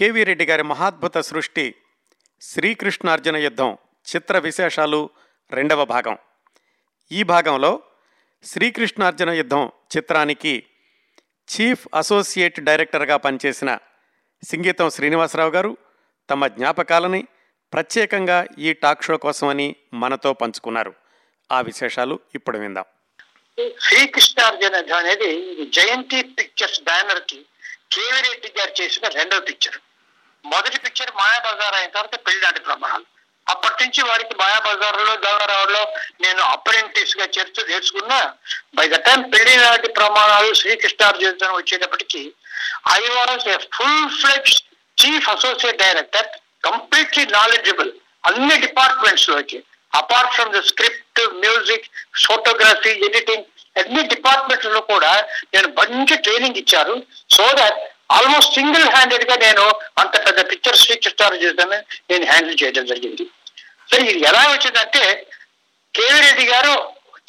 KV Reddy గారి మహాద్భుత సృష్టి శ్రీకృష్ణార్జున యుద్ధం చిత్ర విశేషాలు రెండవ భాగం. ఈ భాగంలో శ్రీకృష్ణార్జున యుద్ధం చిత్రానికి చీఫ్ అసోసియేట్ డైరెక్టర్గా పనిచేసిన సింగీతం శ్రీనివాసరావు గారు తమ జ్ఞాపకాలని ప్రత్యేకంగా ఈ టాక్ షో కోసమని మనతో పంచుకున్నారు. ఆ విశేషాలు ఇప్పుడు విందాం. శ్రీకృష్ణార్జున అనేది జయంతి పిక్చర్స్ బ్యానర్కి కేవీ రెడ్డి గారు చేసిన రెండవ పిక్చర్. మొదటి పిక్చర్ మాయాబజార్ అయిన తర్వాత పెళ్ళినాటి ప్రమాణాలు. అప్పటి నుంచి వారికి మాయాబజార్లో గంగారావులో నేను అప్రెంటిస్గా చేర్చు నేర్చుకున్నా by the time పెళ్ళినాటి Pramanalu Srikrishnarjuna వచ్చేటప్పటికి I was a full fledged chief associate director completely knowledgeable అన్ని డిపార్ట్మెంట్స్లోకి. Apart from the script music photography editing అన్ని డిపార్ట్మెంట్స్లో కూడా నేను మంచి ట్రైనింగ్ ఇచ్చారు సో దట్ ఆల్మోస్ట్ సింగిల్ హ్యాండెడ్గా నేను అంత పెద్ద పిక్చర్ శ్రీకృష్ణారు చేద్దామని నేను హ్యాండిల్ చేయడం జరిగింది. సరే ఇది ఎలా వచ్చిందంటే కేవీ రెడ్డి గారు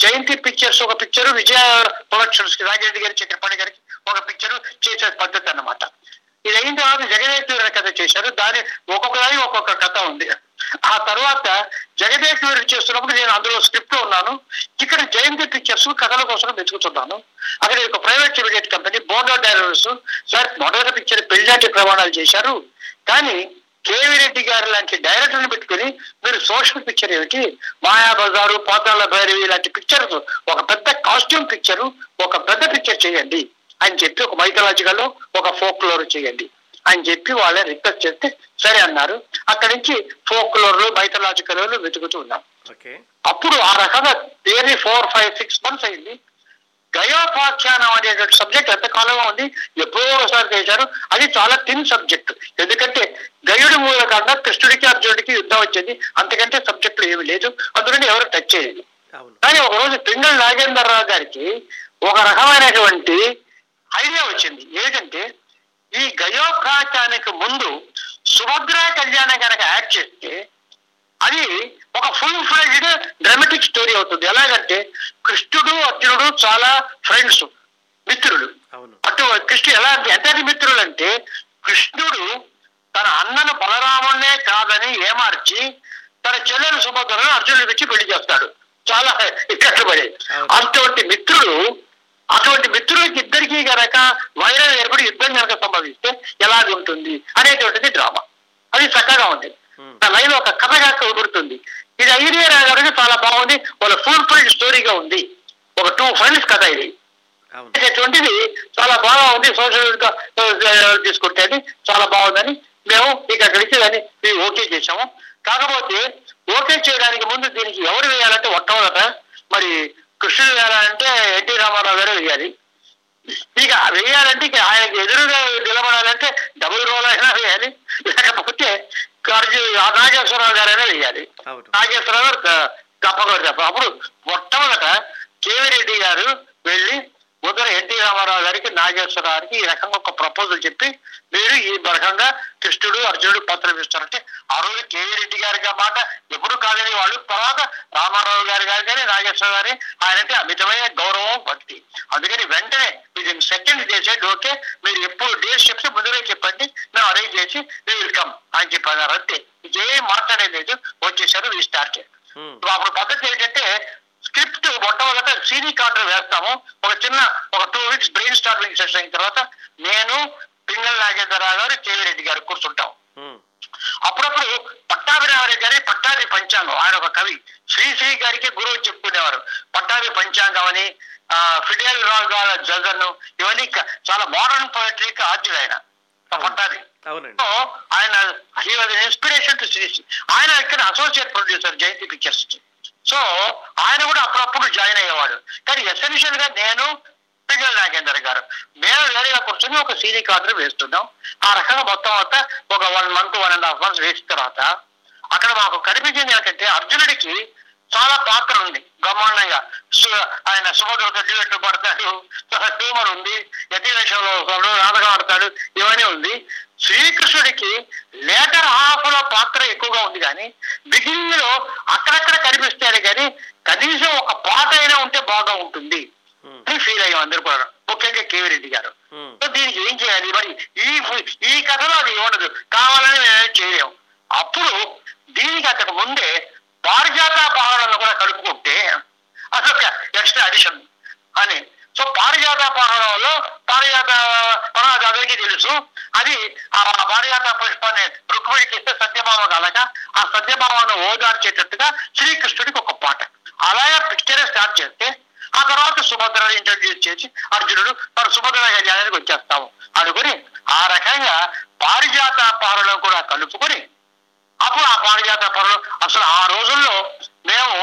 జయంతి పిక్చర్స్ ఒక పిక్చర్ విజయ ప్రొడక్షన్స్కి రాజరెడ్డి గారి చక్రపాణి గారికి ఒక పిక్చర్ చేసే పద్ధతి అన్నమాట. ఇది అయిన తర్వాత జగదేశ్వరి కథ చేశారు. దాని ఒక్కొక్కదాని ఒక్కొక్క కథ ఉంది. ఆ తర్వాత జగదేశ్వరి చేస్తున్నప్పుడు నేను అందులో స్క్రిప్ట్ ఉన్నాను. ఇక్కడ జయంతి పిక్చర్స్ కథల కోసం వెతుకుతున్నాను. అక్కడ ఒక private limited company board directors sir మొదటి పిక్చర్ పెళ్ళి ప్రమాణాలు చేశారు. కానీ కేవీ రెడ్డి గారు లాంటి డైరెక్టర్ని పెట్టుకుని మీరు సోషల్ పిక్చర్ ఏమిటి? మాయా బజారు పాతాల భైరవి లాంటి పిక్చర్స్ ఒక పెద్ద కాస్ట్యూమ్ పిక్చరు ఒక పెద్ద పిక్చర్ చేయండి అని చెప్పి ఒక మైథలాజికల్ ఒక ఫోక్లోర్ చేయండి. అని చెప్పి వాళ్ళని రిక్వెస్ట్ చేస్తే సరే అన్నారు. అక్కడి నుంచి ఫోక్ లోర్లు మైథలాజికల్ వెతుకుతూ ఉన్నాం. ఓకే. అప్పుడు ఆ రకంగా daily four five six months అయింది. గయోపాఖ్యానం అనేటువంటి సబ్జెక్ట్ ఎంత కాలంగా ఉంది? ఎప్పుడో ఒకసారి చేశారు? అది చాలా థిన్ సబ్జెక్ట్ ఎందుకంటే గయుడి మూలకంగా కృష్ణుడికి అర్జునుడికి యుద్ధం వచ్చింది. అంతకంటే సబ్జెక్టులు ఏమి లేదు. అందుకని ఎవరు టచ్ చేయలేదు. కానీ ఒక రోజు పింగళ నాగేంద్రరావు గారికి ఒక రకమైనటువంటి ఐడియా వచ్చింది. ఏంటంటే ఈ గయోపాఖ్యానికి ముందు సుభద్రా కళ్యాణం కనుక యాడ్ చేస్తే అది ఒక ఫుల్ ఫ్లెడ్జ్డ్ డ్రామాటిక్ స్టోరీ అవుతుంది. ఎలాగంటే కృష్ణుడు అర్జునుడు చాలా ఫ్రెండ్స్ మిత్రులు. అటు కృష్ణుడు ఎలా అంటే ఎంతటి మిత్రులు అంటే కృష్ణుడు తన అన్నను బలరామునే కాదని ఏమార్చి తన చెల్లెలు సుభద్రను అర్జునుడికి పెళ్ళి చేస్తాడు. చాలా అవును. అటువంటి మిత్రుడు అటువంటి మిత్రులకి ఇద్దరికి గనక వైరం ఏర్పడి యుద్ధం కనుక సంభవిస్తే ఎలాగ ఉంటుంది అనేటువంటిది డ్రామా అది చక్కగా ఉంది. Hmm. లైన్ ఒక కథగా కుదురుతుంది ఇది ఐడియా రాగానే చాలా బాగుంది. వాళ్ళ ఫుల్ ఫిల్డ్ స్టోరీగా ఉంది. ఒక టూ ఫ్రెండ్స్ కథ ఇది. అనేటువంటిది చాలా బాగా ఉంది. సోషల్ తీసుకుంటే అది చాలా బాగుందని మేము ఇక దాన్ని మేము ఓకే చేసాము కాకపోతే ఓకే చేయడానికి ముందు దీనికి ఎవరు వేయాలంటే మొట్టమొదట మరి కృష్ణుడు వేయాలంటే ఎన్టీ రామారావు గారు వేయాలి. ఇక వేయాలంటే ఇక ఆయనకి ఎదురుగా నిలబడాలంటే డబుల్ రోల్ అయినా వేయాలి. లేకపోతే అర్జున్ నాగేశ్వరరావు గారైనా వేయాలి. నాగేశ్వరరావు గారు తప్పకుండా అప్పుడు మొట్టమొదట కేవీ రెడ్డి గారు వెళ్ళి ముందర ఎన్టీ రామారావు గారికి నాగేశ్వరరావు గారికి ఈ రకంగా ఒక ప్రపోజల్ చెప్పి మీరు ఈ రకంగా కృష్ణుడు అర్జునుడు పత్రం ఇస్తారంటే ఆ రోజు కేవీ రెడ్డి గారికి మాట ఎప్పుడు కాదని వాళ్ళు తర్వాత రామారావు గారి గారు కానీ నాగేశ్వరరావు గారి ఆయనంటే అమితమైన గౌరవం భక్తి. అందుకని వెంటనే ఇది సెకండ్ చేసేది ఓకే మీరు ఎప్పుడు డేట్ చెప్తే ముందుగా చెప్పండి మేము అరేంజ్ చేసి మీ వెల్కమ్ అని చెప్పన్నారు అంతే. ఇంకేం మాట్లాడేది లేదు వచ్చేసారు ఈ స్టార్ట్ Hmm. అప్పుడు పద్ధతి ఏంటంటే మొట్టమొదట సీడీ కార్డు వేస్తాము. ఒక చిన్న ఒక two weeks brainstorming session అయిన తర్వాత నేను పింగళ నాగేంద్రరావు గారు కేవీ రెడ్డి గారు కూర్చుంటాం. అప్పుడప్పుడు పట్టాభిరామరెడ్డి గారి పట్టాభి పంచాంగం. ఆయన ఒక కవి. శ్రీశ్రీ గారికి గురువు చెప్పుకునేవారు. పట్టాభి పంచాంగం అని ఆ, ఫిడేల్ రావు గారి జగన్ ఇవన్నీ చాలా మోడర్న్ పోయిటరీకి ఆద్యుడు ఆయన. పట్టాభి. ఆయన ఇన్స్పిరేషన్ టు శ్రీశ్రీ ఆయన ఇక్కడ associate producer Jayanthi pictures so ఆయన కూడా అప్పుడప్పుడు జాయిన్ అయ్యేవాడు. కానీ ఎసెన్షియల్గా నేను పిల్లల నాగేందర్ గారు. మేము వేరేగా కూర్చొని ఒక సీడీ కార్డు వేస్తున్నాం. ఆ రకంగా మొత్తం అంతా ఒక one month one and half months వేసిన తర్వాత అక్కడ మాకు కనిపించింది ఏంటంటే అర్జునుడికి చాలా పాత్ర ఉంది. బ్రహ్మాండంగా. ఆయన సుభద్రతో డ్యూయట్ పడతాడు హ్యూమర్ ఉంది యతీవేషంలో వస్తాడు నాటకం ఆడతాడు ఇవన్నీ ఉంది. శ్రీకృష్ణుడికి లేటర్ హాఫ్లో పాత్ర ఎక్కువగా ఉంది కానీ బిగినింగ్లో అక్కడక్కడ కనిపిస్తాడు కానీ కనీసం ఒక పాట అయినా ఉంటే బాగా ఉంటుంది ఉమ్. అని ఫీల్ అయ్యాం అందరూ కూడా. ముఖ్యంగా కేవీ రెడ్డి గారు. సో దీనికి ఏం చేయాలి? మరి ఈ ఈ కథలో అది ఉండదు కావాలని మేమేం చేయలేము అప్పుడు దీనికి అంతకు ముందే పారిజాత పహాలను కూడా కలుపుకుంటే అదొక ఎక్స్ట్రా అడిషన్ అని. సో పారిజాత పహారంలో పారిజాత పర్వత అందరికీ తెలుసు. అది ఆ పారిజాత పుష్పాన్ని రుక్మిణికి ఇస్తే సత్యభామ కలగ ఆ సత్యభావాన్ని ఓదార్చేటట్టుగా శ్రీకృష్ణుడికి ఒక పాట. అలాగే పిక్చరే స్టార్ట్ చేస్తే ఆ తర్వాత సుభద్రని ఇంట్రడ్యూస్ చేసి అర్జునుడు తన సుభద్ర గజానికి వచ్చేస్తాము. అనుకుని ఆ రకంగా పారిజాత పారలో కూడా కలుపుకొని అప్పుడు ఆ పారిజాత పనులు అసలు ఆ రోజుల్లో మేము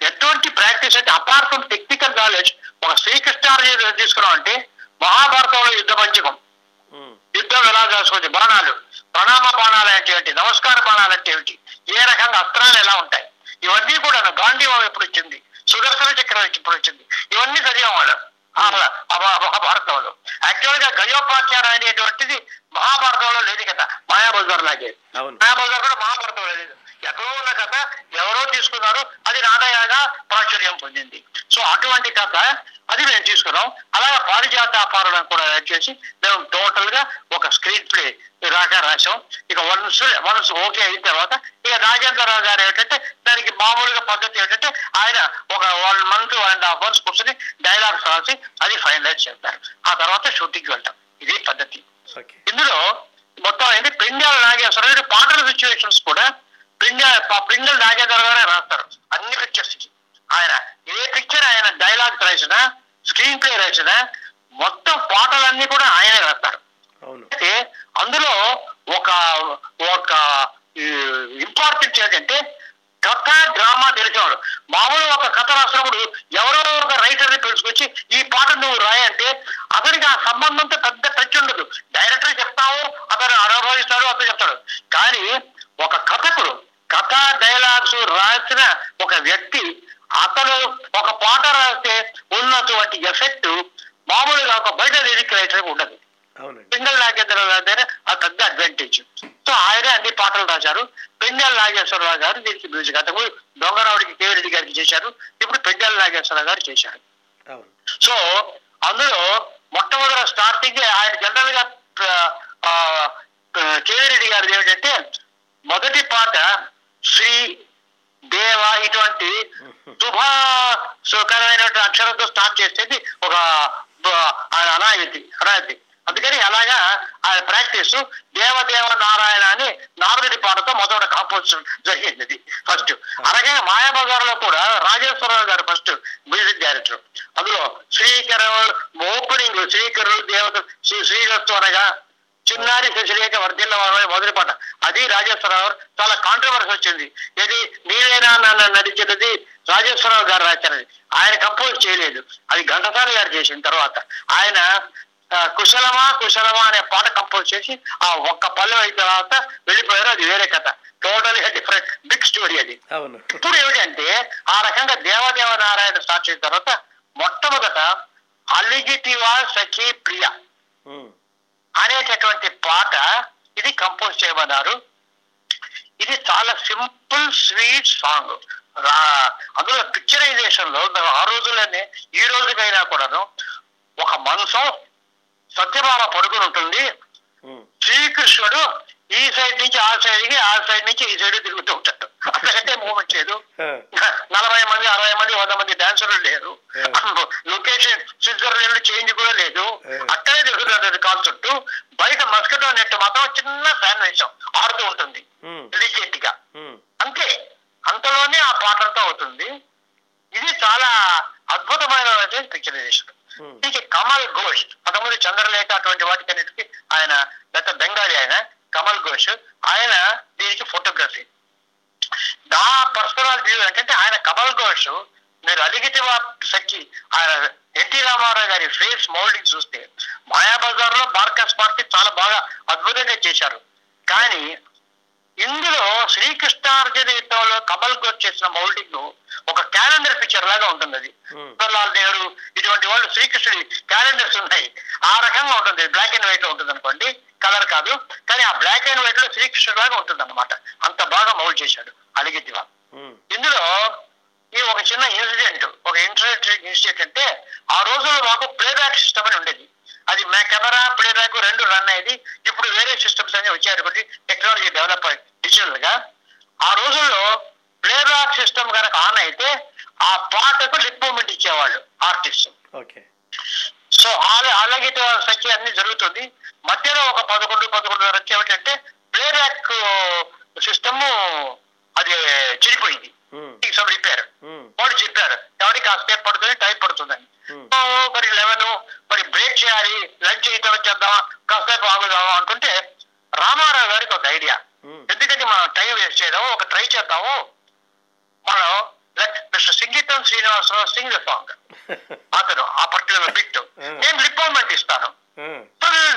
ఎటువంటి ప్రాక్టీస్ అంటే అపార్ట్ ఫ్రమ్ టెక్నికల్ నాలెడ్జ్ ఒక శ్రీకృష్ణార్జున తీసుకున్నాం అంటే మహాభారతంలో యుద్ధ పంచకం యుద్ధం ఎలా చేసుకోవచ్చు బాణాలు. ప్రణామ బాణాలు అంటే ఏంటి? నమస్కార బాణాలు అంటే ఏమిటి ఏ రకంగా అస్త్రాలు ఎలా ఉంటాయి? ఇవన్నీ కూడా గాంధీవం ఎప్పుడు వచ్చింది సుదర్శన చక్రం ఎప్పుడు వచ్చింది ఇవన్నీ చదివాం వాళ్ళు మహాభారతంలో. యాక్చువల్గా గయోపాచారం అనేటువంటిది మహాభారతంలో లేదు కదా మాయాబజార్ లాగే. మాయాబజార్ కూడా మహాభారతంలో లేదు. ఎక్కడో ఉన్న కథ ఎవరో తీసుకున్నారు అది నాదయ్యగా ప్రాచుర్యం పొందింది. సో అటువంటి కథ అది మేము తీసుకున్నాం. అలాగే పారిజాత పాలన కూడా యాడ్ చేసి మేము టోటల్గా ఒక స్క్రీన్ ప్లే రాగా రాసాం ఇక వన్స్ వన్స్ ఓకే అయిన తర్వాత ఇక రాజేంద్రరావు గారు ఏంటంటే దానికి మామూలుగా పద్ధతి ఏంటంటే ఆయన ఒక one month one and half months కూర్చొని డైలాగ్స్ రాసి అది ఫైనలైజ్ చేస్తారు. ఆ తర్వాత షూటింగ్కి వెళ్తాం. ఇది పద్ధతి. ఇందులో మొత్తం ఏంటి? పిండాల నాగేశ్వరరావు పాటల సిచ్యువేషన్స్ కూడా పిండా పిండల నాగేశ్వర గారే రాస్తారు. అన్ని పిక్చర్స్ ఆయన ఏ పిక్చర్ ఆయన డైలాగ్స్ రాసినా స్క్రీన్ ప్లే రాసినా మొత్తం పాటలన్నీ కూడా ఆయనే రాస్తారు. అయితే అందులో ఒక ఒక ఇంపార్టెంట్ ఏంటంటే కథ డ్రామా తెలిసేవాడు. మామూలు ఒక కథ రాసినప్పుడు ఎవరో ఒక రైటర్ని పిలుచుకొచ్చి ఈ పాట నువ్వు రాయంటే అతనికి ఆ సంబంధంతో పెద్ద టచ్ ఉండదు. డైరెక్టర్ చెప్తావు అతను అనుభవిస్తాడు అతను చెప్తాడు. కానీ ఒక కథకుడు కథ డైలాగ్స్ రాసిన ఒక వ్యక్తి అతను ఒక పాట రాస్తే ఉన్నటువంటి ఎఫెక్ట్ మామూలుగా ఒక బయట లిరిక్ రైటర్ ఉండదు. పింగళ నాగేశ్వరరావు గారి దగ్గర అది పెద్ద అడ్వాంటేజ్ సో ఆయనే అన్ని పాటలు రాశారు. పెండల నాగేశ్వరరావు గారు దీనికి మ్యూజిక్ అంతకు దొంగరావుడికి కేవరెడ్డి గారికి చేశారు. ఇప్పుడు పెండల నాగేశ్వరరావు గారు చేశారు. సో అందులో మొట్టమొదటి స్టార్టింగ్ ఆయన జనరల్గా ఆ, ఆ, కేవరెడ్డి గారిది ఏమిటంటే మొదటి పాట శ్రీ దేవ ఇటువంటి శుభ సుఖమైనటువంటి అక్షరంతో స్టార్ట్ చేసేది ఒక ఆయన అనాయతి అనాయతి. అందుకని అలాగా ఆయన ప్రాక్టీస్ దేవదేవ నారాయణ అని నారదుడి పాటతో మొదటి కాంపోజిషన్ జరిగింది. ఫస్ట్ అలాగే మాయాబజార్లో కూడా రాజేశ్వరరావు గారు ఫస్ట్ మ్యూజిక్ డైరెక్టర్ అందులో శ్రీకరం ఓపెనింగ్ శ్రీకరుడు దేవత శ్రీ శ్రీరస్తు అనగా చిన్నారి శశిరేఖ వర్ధిల్ల వారు మొదటి పాట. అది రాజేశ్వరరావు చాలా కాంట్రవర్సీ వచ్చింది. ఇది నీవేనా నన్ను నడిచినది రాజేశ్వరరావు గారు రాశారని. ఆయన కంపోజ్ చేయలేదు. అది ఘంటసాల గారు చేసిన తర్వాత ఆయన ఆ, కుశలమా కుశలమా అనే పాట కంపోజ్ చేసి ఆ ఒక్క పల్లె అయిన తర్వాత వెళ్ళిపోయారు. అది వేరే కథ. టోటల్ డిఫరెంట్ బిగ్ స్టోరీ అది. ఇప్పుడు ఏమిటంటే ఆ రకంగా దేవదేవ నారాయణ స్టార్ట్ చేసిన తర్వాత మొట్టమొదట అలిగిటివా సఖీ ప్రియ అనేటటువంటి పాట ఇది కంపోజ్ చేయమన్నారు. ఇది చాలా సింపుల్ స్వీట్ సాంగ్ రా- అందులో పిక్చరైజేషన్లో ఆ రోజుల్లోనే ఈ రోజుకైనా కూడాను ఒక మనసం సత్యభామ పడుకుని ఉంటుంది. శ్రీకృష్ణుడు ఈ సైడ్ నుంచి ఆ సైడ్కి ఆ సైడ్ నుంచి ఈ సైడ్ తిరుగుతూ ఉంటాడు. అంతకంటే మూమెంట్ లేదు. నలభై మంది అరవై మంది వంద మంది డాన్సర్లు లేరు. లొకేషన్ స్విట్జర్లాండ్ చేంజ్ కూడా లేదు. అక్కడే జరుగుతుంది కాన్సెప్ట్ బయట మస్కటో నెట్ మాత్రం చిన్న ఫ్యాన్ వేషం ఆడుతూ ఉంటుంది. డెలికేట్గా అంతే. అంతలోనే ఆ పాటంతా అవుతుంది. ఇది చాలా అద్భుతమైన పిక్చరైజేషన్ ఉమ్, కమల్ ఘోష్ అంతకుముందు చంద్రలేఖ అటువంటి వాటికన్నిటికి ఆయన గత బెంగాలీ ఆయన కమల్ ఘోష్ ఆయన దీనికి ఫోటోగ్రఫీ నా పర్సనల్ వ్యూ ఏంటంటే ఆయన కమల్ ఘోష్ మీరు అలిగితే సఖి ఆయన ఎన్టీ రామారావు గారి ఫేస్ మౌల్డింగ్ చూస్తే మాయాబజార్లో మార్కస్ పార్టీ చాలా బాగా అద్భుతంగా చేశారు. కానీ ఇందులో శ్రీకృష్ణార్జున యుద్ధంలో కమల్ ఘోష్ చేసిన మౌల్డింగ్ ఒక క్యాలెండర్ పిక్చర్ లాగా ఉంటుంది అది. జవహర్లాల్ నెహ్రూ ఇటువంటి వాళ్ళు శ్రీకృష్ణుడి క్యాలెండర్స్ ఉన్నాయి. ఆ రకంగా ఉంటుంది బ్లాక్ అండ్ వైట్లో ఉంటుంది అనుకోండి కలర్ కాదు. కానీ ఆ బ్లాక్ అండ్ వైట్లో శ్రీకృష్ణుడు లాగా ఉంటుంది అనమాట అంత బాగా మౌల్డ్ చేశాడు అలిగిద్దివా. ఉమ్, ఇందులో ఈ ఒక చిన్న ఇన్సిడెంట్ ఒక ఇంట్రెస్టింగ్ ఇన్సిడెంట్ అంటే ఆ రోజుల్లో మాకు ప్లేబ్యాక్ సిస్టమ్ అని ఉండేది. అది మా కెమెరా ప్లేబ్యాక్ రెండు రన్ అయ్యేది. ఇప్పుడు వేరే సిస్టమ్స్ వచ్చారు కాబట్టి టెక్నాలజీ డెవలప్ డిజిటల్గా ఆ రోజుల్లో ప్లేబ్యాక్ సిస్టమ్ కనుక ఆన్ అయితే ఆ పాటకు లిప్ మూమెంట్ ఇచ్చేవాళ్ళు ఆర్టిస్ట్. ఓకే. సో అలా అలాగే సఖ్య అన్ని జరుగుతుంది. మధ్యలో ఒక పదకొండు పదకొండు వచ్చి ఏమిటంటే ప్లేబ్యాక్ సిస్టమ్ అది చెడిపోయింది. సమ్ రిపేర్ వాడు చెప్పారు ఎవరికి ఆ స్టెప్ పడుతుంది టైం పడుతుందని మరి లెవెన్ మరి బ్రేక్ చేయాలి లంచ్ అయితే వచ్చేద్దాం కాసేపు ఆగుదాం అనుకుంటే రామారావు గారికి ఒక ఐడియా ఎందుకంటే మనం టైం వేస్ట్ చేయడం ఒక ట్రై చేద్దాము. మనం మిస్టర్ సంగీతం శ్రీనివాసరావు సింగ్ ద సాంగ్ అతను ఆ పర్టికులర్ బిట్ నేను రిక్వైర్మెంట్ ఇస్తాను.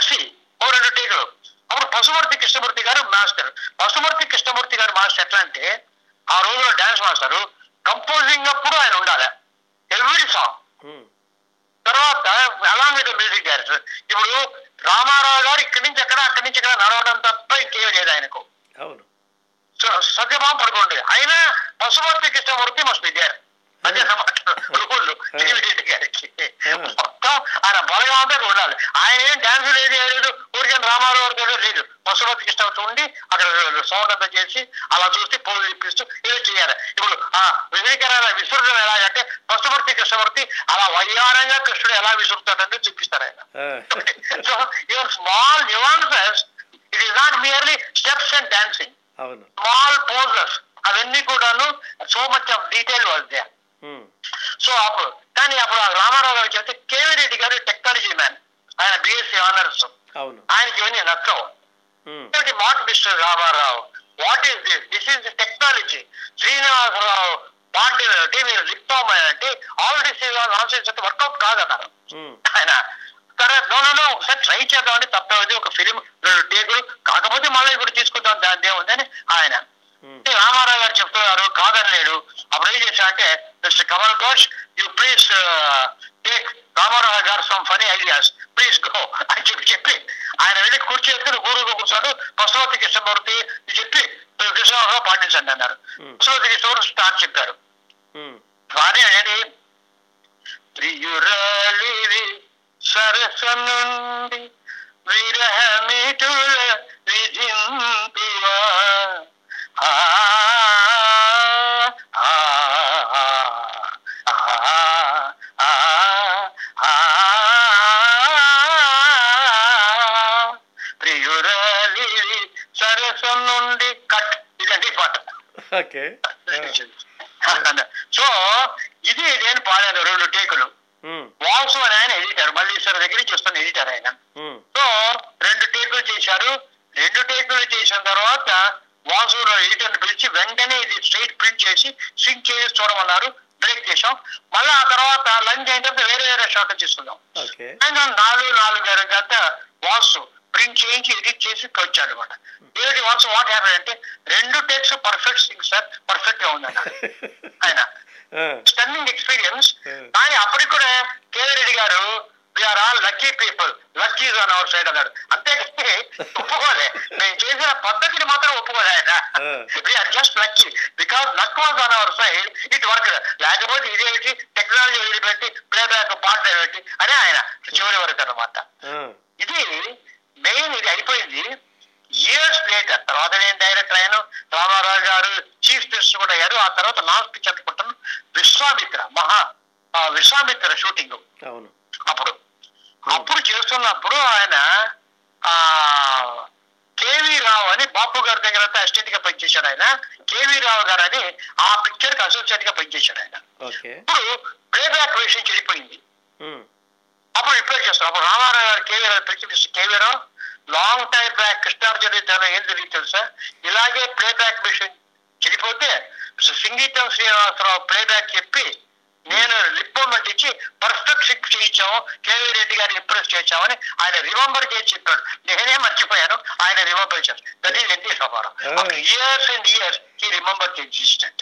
సి ఓ రెండు టేకులు అప్పుడు పశుమూర్తి కృష్ణమూర్తి గారు మాస్టర్. పశుమూర్తి కృష్ణమూర్తి గారు మాస్టర్ ఎట్లా అంటే ఆ రోజులో డాన్స్ మాస్టర్ కంపోజింగ్ అప్పుడు ఆయన ఉండాలి. ఎవ్రీ సాంగ్ తర్వాత అలాంగ్ విత్ మ్యూజిక్ డైరెక్టర్ ఇప్పుడు రామారావు గారు ఇక్కడి నుంచి ఎక్కడ అక్కడి నుంచి ఎక్కడ నడవడం తప్ప ఇంకేం లేదు ఆయనకు. అవును. సో సత్యభామ పడుకోండి అయినా Pasumarthi Krishnamurthy must be there అదే గారికి. మొత్తం ఆయన బలంగా ఉంటే ఉండాలి. ఆయన ఏం డాన్స్ లేదు ఊరికే రామారావు గారు లేదు. పశుమూర్తి కృష్ణమూర్తి ఉండి అక్కడ సౌండ్ చేసి అలా చూస్తే పోలు ఇప్పిస్తూ ఏదో చేయాలి. ఇప్పుడు ఆ వివేకరాల విసురుడు ఎలాగంటే పశుమూర్తి కృష్ణమూర్తి అలా వయ్యారంగా కృష్ణుడు ఎలా విసురుతాడంటే చూపిస్తారు ఆయన. So your small nuances it is not merely steps and dancing small poses అవన్నీ కూడాను so much of detail was there so అప్పుడు కానీ అప్పుడు రామారావు గారు చెప్తే కేవీ రెడ్డి గారు టెక్నాలజీ మ్యాన్ ఆయన బిఎస్సీ ఆనర్స్ ఆయనకి ఇవన్నీ నచ్చవు what mister Rama Rao. What is this this is technology Srinivasa Rao Pandey TV లిప్టామ్ అంటే ఆల్ దిస్ నాన్ సెన్స్ అంటే వర్కౌట్ కాదన్నారు. ఆయన తర్వాత నో నో నో ఒకసారి ట్రై చేద్దామంటే తప్పేది ఒక ఫిలిం రెండు టేకులు కాకపోతే మళ్ళీ ఇప్పుడు తీసుకుంటాం దాని ఏముందని ఆయన. రామారావు గారు చెప్తున్నారు కాదనలేడు. అప్పుడు ఏం చేశా అంటే mister Kamal Ghosh you please take Rama Rao garu some funny ideas please go అని చెప్పి చెప్పి ఆయన వెళ్ళి కూర్చో ఎత్తుకుని గురువుగా కూర్చోడు పశుపతి కృష్ణమూర్తి చెప్పి కృష్ణరావు పాటించండి అన్నారు. పశుపతి కృష్ణమూర్తి స్టార్ట్ చెప్పారు. వారే అనేది ప్రియురాలివి సరస నుండి విరహమిటుల విధింతువా ఓకే సో ఇది నేను పాడాను రెండు టేకులు. వాసు అని ఆయన ఎడిటర్ మల్లీశ్వర దగ్గర నుంచి వస్తున్న ఎడిటర్ ఆయన. సో రెండు టేకులు చేశారు. రెండు టేకులు చేసిన తర్వాత వాసు ఎడిటర్ పిలిచి వెంటనే ఇది స్ట్రైట్ ప్రింట్ చేసి సింక్ చేసి చూడమన్నారు. బ్రేక్ చేసాం మళ్ళీ ఆ తర్వాత లంచ్ అయిన తర్వాత వేరే వేరే షాట్ తీసుకుందాం. నాలుగు నాలుగు గంట వాసు ప్రింట్ చేయించి ఎడిట్ చేసి వచ్చాడు అనమాట ఏమిటి వాసు వాట్ హ్యాపీ అంటే రెండు టేక్స్ పర్ఫెక్ట్ సింగ్ సార్ పర్ఫెక్ట్గా ఉందన్నారు ఆయన స్టన్నింగ్ ఎక్స్పీరియన్స్ కానీ అప్పటికి కూడా KV Reddy garu we are all lucky people lucky on our side అన్నాడు. అంతేకాని ఒప్పుకోలే. మేము చేసిన పద్ధతిని మాత్రం ఒప్పుకోలే ఆయన we are just lucky because luck was on our side it work లేకపోతే ఇదేమిటి టెక్నాలజీ వదిలిపెట్టి ప్లే బ్యాక్ పాట పెట్టి అని ఆయన. చివరి వరకు అనమాట ఇది మెయిన్ ఇది అయిపోయింది. ఇయర్స్ లేటర్ తర్వాత నేను డైరెక్టర్ అయ్యాను రామారావు గారు చీఫ్ మినిస్టర్ కూడా అయ్యారు. ఆ తర్వాత లాస్ట్ పిక్చర్ పుట్టాను విశ్వామిత్ర మహా విశ్వామిత్ర షూటింగ్ అవును. అప్పుడు అప్పుడు చేస్తున్నప్పుడు ఆయన ఆ కేవీ రావు అని బాపు గారి దగ్గర అసిస్టెంట్గా పనిచేశాడు ఆయన. కేవీ రావు గారు అని ఆ పిక్చర్కి అసోసియేట్గా పనిచేశాడు ఆయన. ఇప్పుడు ప్లేబ్యాక్ విషయం చెడిపోయింది. అప్పుడు రిప్లై చేస్తాం అప్పుడు Rama Rao garu KV Rao principal KV Rao long time back Krishnarjuna ఏం జరిగింది తెలుసా? ఇలాగే ప్లేబ్యాక్ మిషన్ చెడిపోతే సింగీతం శ్రీనివాసరావు ప్లేబ్యాక్ చెప్పి నేను రిపోర్మెంట్ ఇచ్చి పర్ఫెక్ట్ సింక్ చేయించాము. కేవీ రెడ్డి గారిని ఇంప్రెస్ చేశామని ఆయన రిమెంబర్ చేసి చెప్పాడు. నేనే మర్చిపోయాను. ఆయన రిమెంబర్ చేశాను దట్ ఈస్ ఎన్టీ సమారం years and years he remember the existent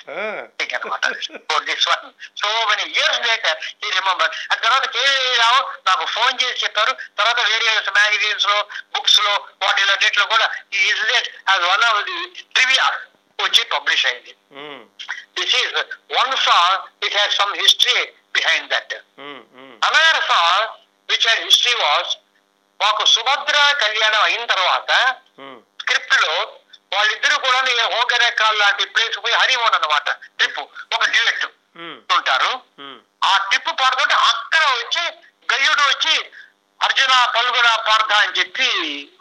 అనమాట for this one so many years later he remember ఆ తర్వాత కేవీ రావు నాకు ఫోన్ చేసి చెప్పారు. తర్వాత వేరే మ్యాగజైన్స్లో బుక్స్లో వాటిలన్నింటిలో కూడా ఈ ఇన్సిడెంట్ అది వన్ ఆఫ్ ది ట్రివియా వచ్చి పబ్లిష్ అయింది. This is one song it has some history behind that another song which had history was మాకు సుభద్ర కళ్యాణం అయిన తర్వాత ఉమ్, స్క్రిప్ట్లో వాళ్ళిద్దరు కూడా హోగరేకాల్ లాంటి ప్లేస్ పోయి హరిమోన్ అన్నమాట. ట్రిప్ ఒక డ్యూయెట్ ఉమ్, ఉంటారు. ఉమ్, ఆ ట్రిప్ పాడుతుంటే అక్కడ వచ్చి గయ్యుడు వచ్చి అర్జున పల్గుణ పార్థ అని చెప్పి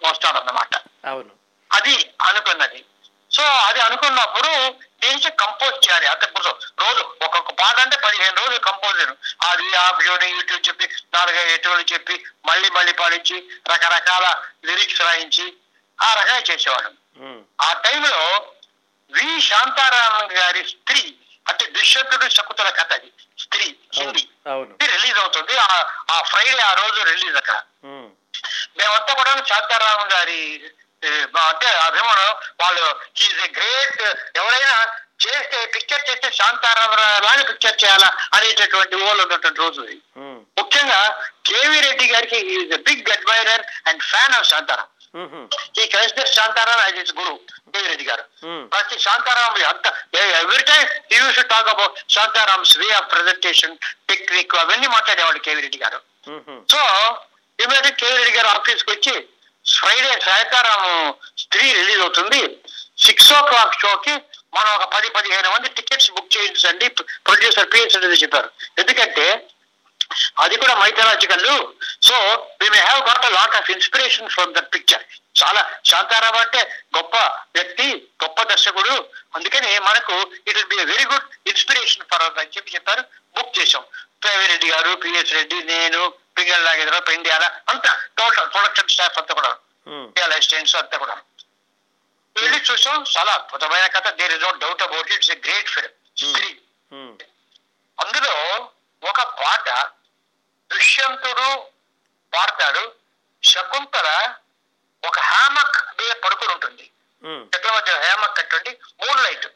వస్తాడన్నమాట. అవును. అది అనుకున్నది. సో అది అనుకున్నప్పుడు దీనికి కంపోజ్ చేయాలి. అంటే ఇప్పుడు రోజు ఒక్కొక్క పాట అంటే పదిహేను రోజులు కంపోజ్ చేయను. అది ఆ వీడియో యూట్యూబ్ చెప్పి నాలుగైదు ఎటువంటి చెప్పి మళ్ళీ మళ్ళీ పాడించి రకరకాల లిరిక్స్ రాయించి ఆ రకంగా చేసేవాడు. ఆ టైంలో వి. శాంతారామన్ గారి స్త్రీ అంటే దుష్యంతుడు శకుతుల కథ అది. స్త్రీ హిందీ. రిలీజ్ అవుతుంది. ఆ- ఆ ఫ్రైడే ఆ రోజు రిలీజ్ అక్కడ. మేమంతా కూడా శాంతారామన్ గారి అంటే అభిమానం వాళ్ళు ఈజ్ ఎ గ్రేట్ ఎవరైనా చేస్తే పిక్చర్ చేస్తే శాంతారామరావు లాగా పిక్చర్ చేయాలా అనేటటువంటి ఓళ్ళు ఉన్నటువంటి రోజు ముఖ్యంగా కేవీ రెడ్డి గారికి is a big admirer and fan of Shantaram. He consider Shantaram as his guru KV Reddy garu. ప్రతి శాంతారాం అంత every time you should talk about Shantaram's way of presentation technique అవన్నీ మాట్లాడేవాడు కేవీ రెడ్డి గారు. సో ఇమీడియట్ కేవీ రెడ్డి గారు ఆఫీస్కి వచ్చి Friday సాయంకాలం Stree release అవుతుంది. సిక్స్ ఓ క్లాక్ షోకి మనం ఒక పది పదిహేను మంది టికెట్స్ బుక్ చేయించండి. ప్రొడ్యూసర్ పిఎస్ రెడ్డి చెప్పారు. ఎందుకంటే అది కూడా mythological. So we may have got a lot of inspiration from that picture చాలా శాంతారామ అంటే గొప్ప వ్యక్తి గొప్ప దర్శకుడు. అందుకని మనకు it will be very good inspiration for అని చెప్పి చెప్పారు. బుక్ చేసాం కేవీ రెడ్డి గారు పిఎస్ రెడ్డి నేను పింగల్ నాగేంద్రరావు పెండియాల అంతా టోటల్ ప్రొడక్షన్ స్టాఫ్ అంతా కూడా ఉమ్, అసిస్టెంట్స్ అంతా కూడా వెళ్ళి చూసాం చాలా అద్భుతమైన కథ. There is no doubt about it's a great film అందులో ఒక పాట దుష్యంతుడు పాడతాడు. శకుంతల ఒక హ్యామక్ మీద పడుకుని ఉంటుంది. చెట్ల మధ్య హ్యామక్ కట్టుండి మూన్ లైట్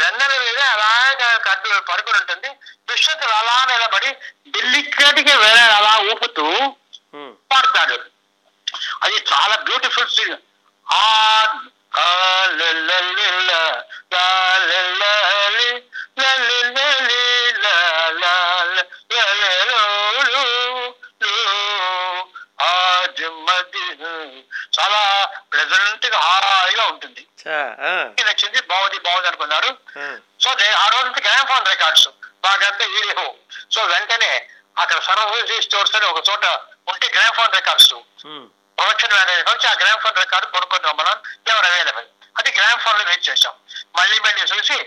వెన్నెల మీద అలాగా కట్టు పడుకుని ఉంటుంది. దుష్యంతుడు అలా నిలబడి ఢిల్లీకి వేరే అలా ఊపుతూ ఉమ్, పాడతాడు. అది చాలా బ్యూటిఫుల్ సింగ్ ఆ సర్వజీ స్టోర్స్ అని ఒక చోట ఉంటే gramophone records production manager వచ్చి ఆ గ్రామ్ ఫోన్ రికార్డు కొనుక్కొని రమ్మన్నాం ఎవరు అవైలబుల్ అది గ్రామ్ ఫోన్లో వెయిట్ చేసాం మళ్ళీ మళ్ళీ చూసి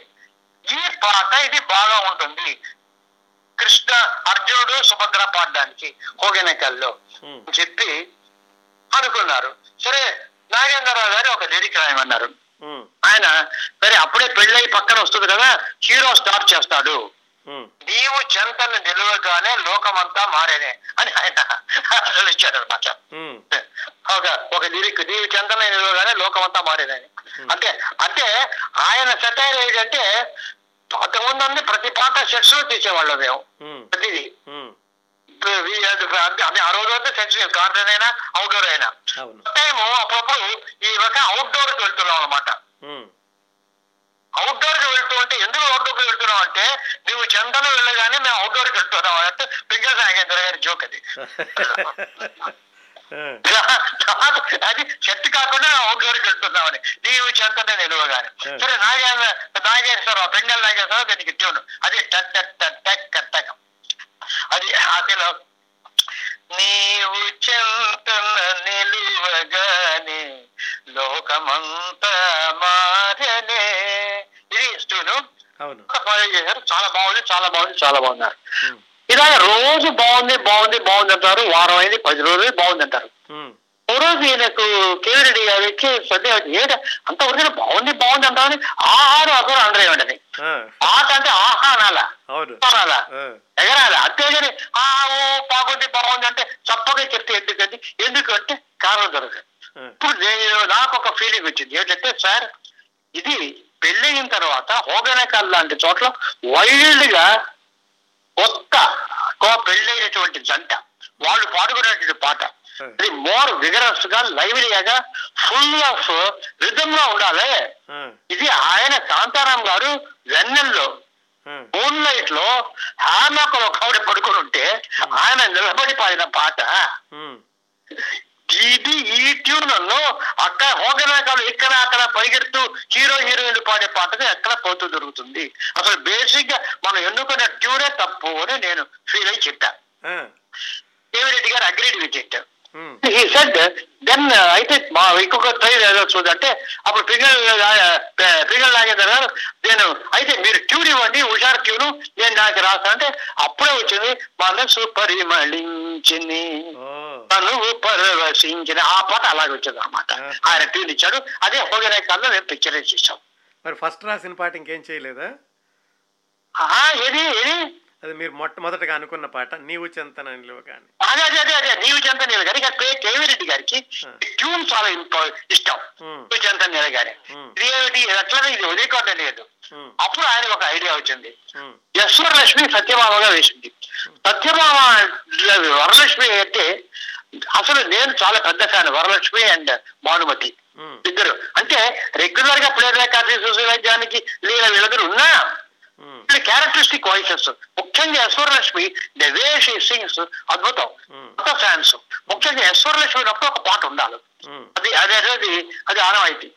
ఈ పాట ఇది బాగా ఉంటుంది. కృష్ణ అర్జునుడు సుభద్ర పాడడానికి హోగెనకల్లో చెప్పి అనుకున్నారు. సరే నాగేంద్రరావు గారు ఒక లిరిక్ రాయమన్నారు. ఆయన సరే అప్పుడే పెళ్ళై పక్కన వస్తుంది కదా హీరో స్టార్ట్ చేస్తాడు. నీవు చెంతను నిలువగానే లోకమంతా మారేనే అని ఆయన అసలు ఇచ్చాడు అనమాట ఒక ఒక లిరిక్ నీవు చెంతన నిలువగానే లోకమంతా మారేదని అంటే అంటే ఆయన సెటైర్ ఏంటంటే అంతకుముందు ప్రతి పాట సెక్స్ తీసేవాళ్ళం మేము. ప్రతిదీ. అంటే ఆ రోజు అయితే సెక్స్ గార్డెన్ అయినా అవుట్డోర్ అయినా. టైము అప్పుడప్పుడు ఈ రకం అవుట్డోర్కి వెళ్తున్నాం అనమాట అవుట్డోర్కి వెళ్తూ ఉంటే ఎందుకు అవుట్డోర్కి వెళ్తున్నావు అంటే నువ్వు చందనం వెళ్ళగానే మేము అవుట్డోర్కి వెళ్తున్నాం అంటే పింగల్ నాగేంద్ర గారి జోక్ అది. అది చెట్టు కాకుండా అవుట్డోర్కి వెళ్తున్నామని నీవు చెంతనే నిలువగానే. సరే నాగేంద్ర నాగేశ్వరరావు పింగల్ నాగేశ్వరరావు దీనికి ట్యూన్. అది టక్ టక్ టక్ టక్ టక్ టక్. అది అసలు నీవు చెంతన నిలువగానే లోకమంతా మారనే చేశారు. చాలా బాగుంది చాలా బాగుంది చాలా బాగున్నారు. ఉమ్, ఇలా రోజు బాగుంది బాగుంది బాగుంది అంటారు. వారం అయింది పది రోజులు బాగుంది అంటారు. ఉమ్, ఓ రోజు ఈయనకు కేవిరెడ్డి గారికి సందేహం ఏంట అంత వరకు బాగుంది బాగుంది అంటామని ఆహారం అసలు అనరేమండి ఆ, ఆట అంటే ఆహా అనాలా? ఎగరాలి? అంతేగాని ఆ ఓ బాగుంది బాగుంది అంటే చప్పగా చెప్తే ఎందుకండి ఎందుకంటే కారణం దొరకదు. ఇప్పుడు నేను నాకు ఒక ఫీలింగ్ వచ్చింది. ఏంటంటే సార్ ఇది పెళ్ళయిన తర్వాత హోగనకాల్ లాంటి చోట్ల వైల్డ్గా కొత్త పెళ్ళైనటువంటి జంట వాళ్ళు పాడుకునేటువంటి పాట. ఇది మోర్ విగరస్గా లైవ్లీగా ఫుల్ ఆఫ్ రిథమ్గా ఉండాలి ఇది ఆయన కాంతారాం గారు వెన్నెల్లో మూన్ లైట్లో హామక్ ఒక ఆవిడ పడుకొని ఉంటే ఆయన నిలబడి పాడిన పాట ఇది ఈ ట్యూన్లో అక్కడ హోగనాకాలు ఇక్కడ అక్కడ పరిగెడుతూ హీరో హీరోయిన్లు పాడే పాటగా ఎక్కడ పోతూ దొరుకుతుంది? అసలు బేసిక్గా మనం ఎన్నుకున్న ట్యూనే తప్పు అని నేను ఫీల్ అయి చెప్పాను KV garu agreed with it he said then అయితే మా ఇంకొక ట్రై ఏదో చూదంటే అప్పుడు పింగల్ పింగల్ నాగేంద్ర గారు నేను అయితే మీరు ట్యూన్ ఇవ్వండి హుషార్ ట్యూన్ నేను నాకు రాస్తా. అంటే అప్పుడే వచ్చింది మనసు పరిమళించింది ఓ తనువు పరవశించిన ఆ పాట అలాగే వచ్చింది అనమాట ఆయన ట్యూన్ ఇచ్చాడు. అదే హోగనే కాలంలో మేము పిక్చరైజ్ చేసాం మరి ఫస్ట్ రాసిన పాట ఇంకేం చేయలేదా? ఏది ఏది? అది మీరు మొట్టమొదటగా అనుకున్న పాట నీవు చెంతన నిలువ కానీ. అదే అదే అదే అదే నీవు చెంత నీళ్ళ గారి కేవీ రెడ్డి గారికి ట్యూన్ చాలా ఇష్టం. నీవు చెంత నీళ్ళ గారి. ఇదేమిటి ఎట్లా ఇది ఉదయకోట లేదు. అప్పుడు ఆయన ఒక ఐడియా వచ్చింది. యశ్వర లక్ష్మి సత్యభామగా వేసింది. సత్యభామ వరలక్ష్మి అంటే అసలు నేను చాలా పెద్ద ఫ్యాన్ వరలక్ష్మి అండ్ భానుమతి ఇద్దరు. అంటే రెగ్యులర్గా ప్లే బ్యాక్ ఆర్టిస్ట్ సుశీలానికి లీల వీళ్ళిద్దరు ఉన్నా క్యారెక్టరిస్టిక్ వాయిసెస్ ముఖ్యంగా యశ్వరలక్ష్మి ద వే షీ సింగ్స్ అద్భుతం. Hmm. కొత్త ఫ్యాన్స్ ముఖ్యంగా యశ్వరలక్ష్మి అప్పుడు ఒక పాట ఉండాలి. ఉమ్, అది అది అనేది అది ఆనవాయితీ.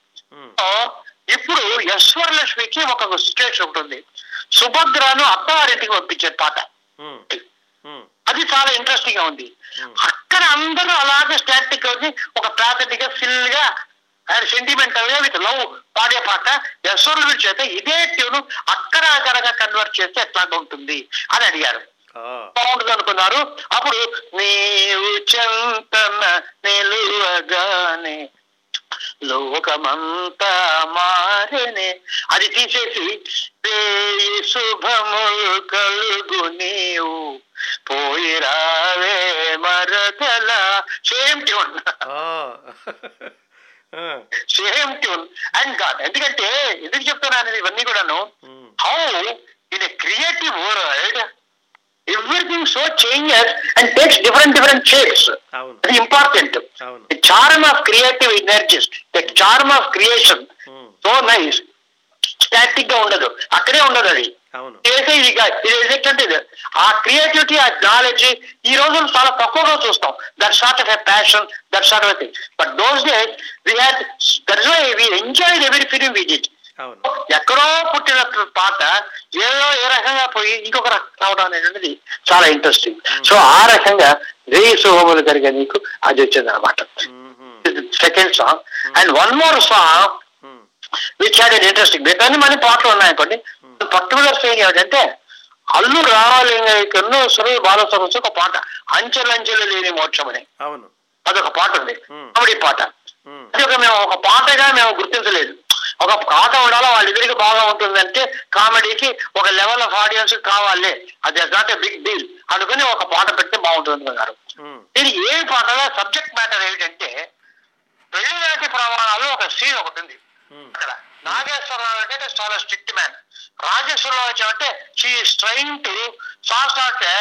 ఇప్పుడు యశ్వరలక్ష్మికి ఒక సిచ్యువేషన్ ఉంటుంది. సుభద్రను అత్తవారింటికి పంపించే పాట. అది. చాలా ఇంట్రెస్టింగ్గా ఉంది. Hmm. అక్కడ అందరూ అలాగే స్టాటిక్ వచ్చి ఒక ప్రాథమిక ఫిల్గా సెంటిమెంటల్గా విత్ లవ్ పాడే పాట. యశ్వరుడు చేత ఇదే ట్యూన్ అక్కడ అక్కడగా కన్వర్ట్ చేస్తే ఎట్లా ఉంటుంది అని అడిగారు. బాగుంటుంది అనుకున్నారు. అప్పుడు నీవు చెంతన నిలువగానే లోకమంతా మారనే. అది తీసేసి వేయి శుభములు కలుగు నీవు. పోయి రావే మరదల. Same tune same tune and god ఎందుకంటే ఎందుకు చెప్తున్నాను ఇవన్నీ కూడాను? How in a creative world everything so changes and takes different different shapes అది important charm of creative energies the charm of creation so nice స్టాటిక్గా ఉండదు. అక్కడే ఉండదు అది. అవును. ఆ క్రియేటివిటీ ఆ నాలెడ్జ్ ఈ రోజులు చాలా తక్కువగా చూస్తాం. That sort of a passion that sort of thing but those days we had that's why we enjoy every film we did ఎక్కడో పుట్టిన పాట ఏదో ఏ రకంగా పోయి ఇంకొక రకం రావడం అనేటువంటిది చాలా ఇంట్రెస్టింగ్ సో ఆ రకంగా వేయి శుభములు కలిగే నీకు అది వచ్చింది అనమాట second song and one more song which had interesting మిగతాన్ని మళ్ళీ పాటలు ఉన్నాయనుకోండి పర్టికులర్ థింగ్ ఏమిటంటే అల్లు రామలింగయ్యకను సురేష్ బాలసరస్సు ఒక పాట అంచెలంచెలు లేని మోక్షం అని అదొక పాట ఉంది. కామెడీ పాట అది ఒక మేము ఒక పాటగా మేము గుర్తించలేదు ఒక పాట ఉండాలా వాళ్ళిద్దరికి బాగా ఉంటుందంటే కామెడీకి ఒక లెవెల్ ఆఫ్ ఆడియన్స్ కావాలి అది నాట్ ఎ బిగ్ డీల్ అనుకుని ఒక పాట పెడితే బాగుంటుంది అన్నారు ఇది ఏ పాటలో సబ్జెక్ట్ మ్యాటర్ ఏమిటంటే పెళ్ళి నాటి ప్రమాణాలు ఒక సీన్ ఒకటి ఉంది అక్కడ నాగేశ్వరరావు అంటే చాలా స్ట్రిక్ట్ మ్యాన్. రాజేశ్వరరావు వచ్చామంటే she is train to soft అంటే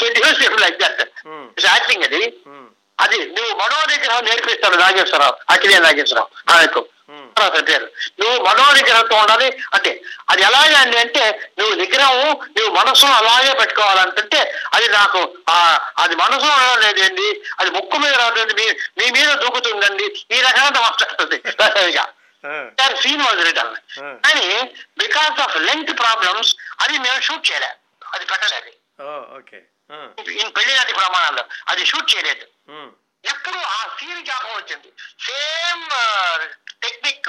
సెడ్యూస్ లైక్ దట్ యాక్టింగ్ అది. ఉమ్, అది నువ్వు మనోనిగ్రహం నేర్పిస్తాడు నాగేశ్వరరావు అఖిలే నాగేశ్వరరావు ఆయనకు. పేరు. నువ్వు మనోనిగ్రహంతో ఉండాలి. అంటే అది ఎలాగే అండి అంటే నువ్వు నిగ్రహం నువ్వు మనసును అలాగే పెట్టుకోవాలంటే అది నాకు అది మనసులో ఉండడం లేదండి అది ముక్కు మీద రాదండి మీ మీద దూకుతుందండి. ఈ రకంగా మాట్లాడుతుంది. ఆ, సీన్ వాజ్ రిటర్న్ Hmm. కానీ బికాస్ ఆఫ్ లెంగ్త్ ప్రాబ్లమ్స్ అది మేము షూట్ చేయలే అది పెట్టలేదు ఓ ఓకే ఆ, ఇన్ పెళ్ళి నాటి ప్రమాణాల్లో అది షూట్ చేయలేదు ఎప్పుడు ఆ సీన్ జ్ఞాపకం వచ్చింది. సేమ్ టెక్నిక్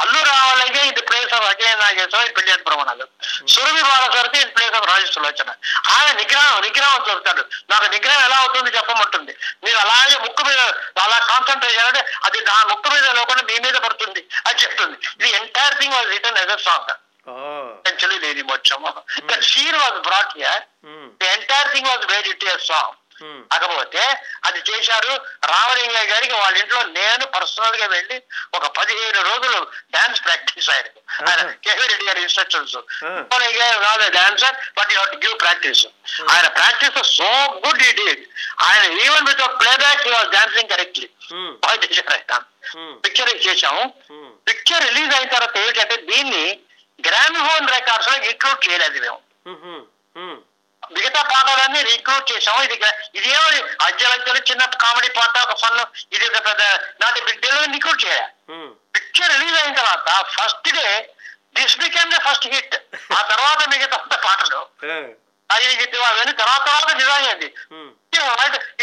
అల్లు రావాలంటే ఇది ప్లేస్ ఆఫ్ అఖిలే నాగేశ్వర ఇది పెళ్ళి ప్రమాణాలు. సురభి బాలసరతి ఇది ప్లేస్ ఆఫ్ రాజేశ్వరలోచన ఆయన నిగ్రహం నిగ్రహం చెప్తాడు నాకు నిగ్రహం ఎలా అవుతుంది చెప్పమంటుంది. మీరు అలాగే ముక్కు మీద అలా కాన్సన్ట్రేట్ చేయాలంటే అది నా ముక్కు మీద లేకుండా మీ మీద పడుతుంది అని చెప్తుంది. ఇది entire thing was return as song actually లేని వచ్చాము scene was brought here the entire thing was made it song కాకపోతే అది చేశారు రామలింగయ్య గారికి వాళ్ళ ఇంట్లో నేను పర్సనల్గా వెళ్ళి ఒక పదిహేను రోజులు డాన్స్ ప్రాక్టీస్ ఆయన ఆయన కేవీ రెడ్డి గారి instructions Ramalingaiah dancer but you give practice ఆయన practice so good he did ఆయన even with playback dancing correctly um, చేశారు ఆయన. పిక్చర్ చేశాము. పిక్చర్ రిలీజ్ అయిన తర్వాత ఏంటంటే దీన్ని గ్రామిఫోన్ రికార్డ్స్లో ఇంక్లూడ్ చేయలేదు. మ్మ్. మిగతా పాటలన్నీ రీక్రూట్ చేసాము ఇది ఇదేమో అజ్జలంజలు చిన్న కామెడీ పాట ఒక ఫన్ ఇది ఒక పెద్ద నాటి బిగ్ డీల్ రిక్రూట్ చేయాలి. పిక్చర్ రిలీజ్ అయిన తర్వాత first day this became the first hit ఆ తర్వాత మిగతా అంత పాటలు. హిట్ అవన్నీ తర్వాత తర్వాత డిజైన్ అయింది. మ్మ్.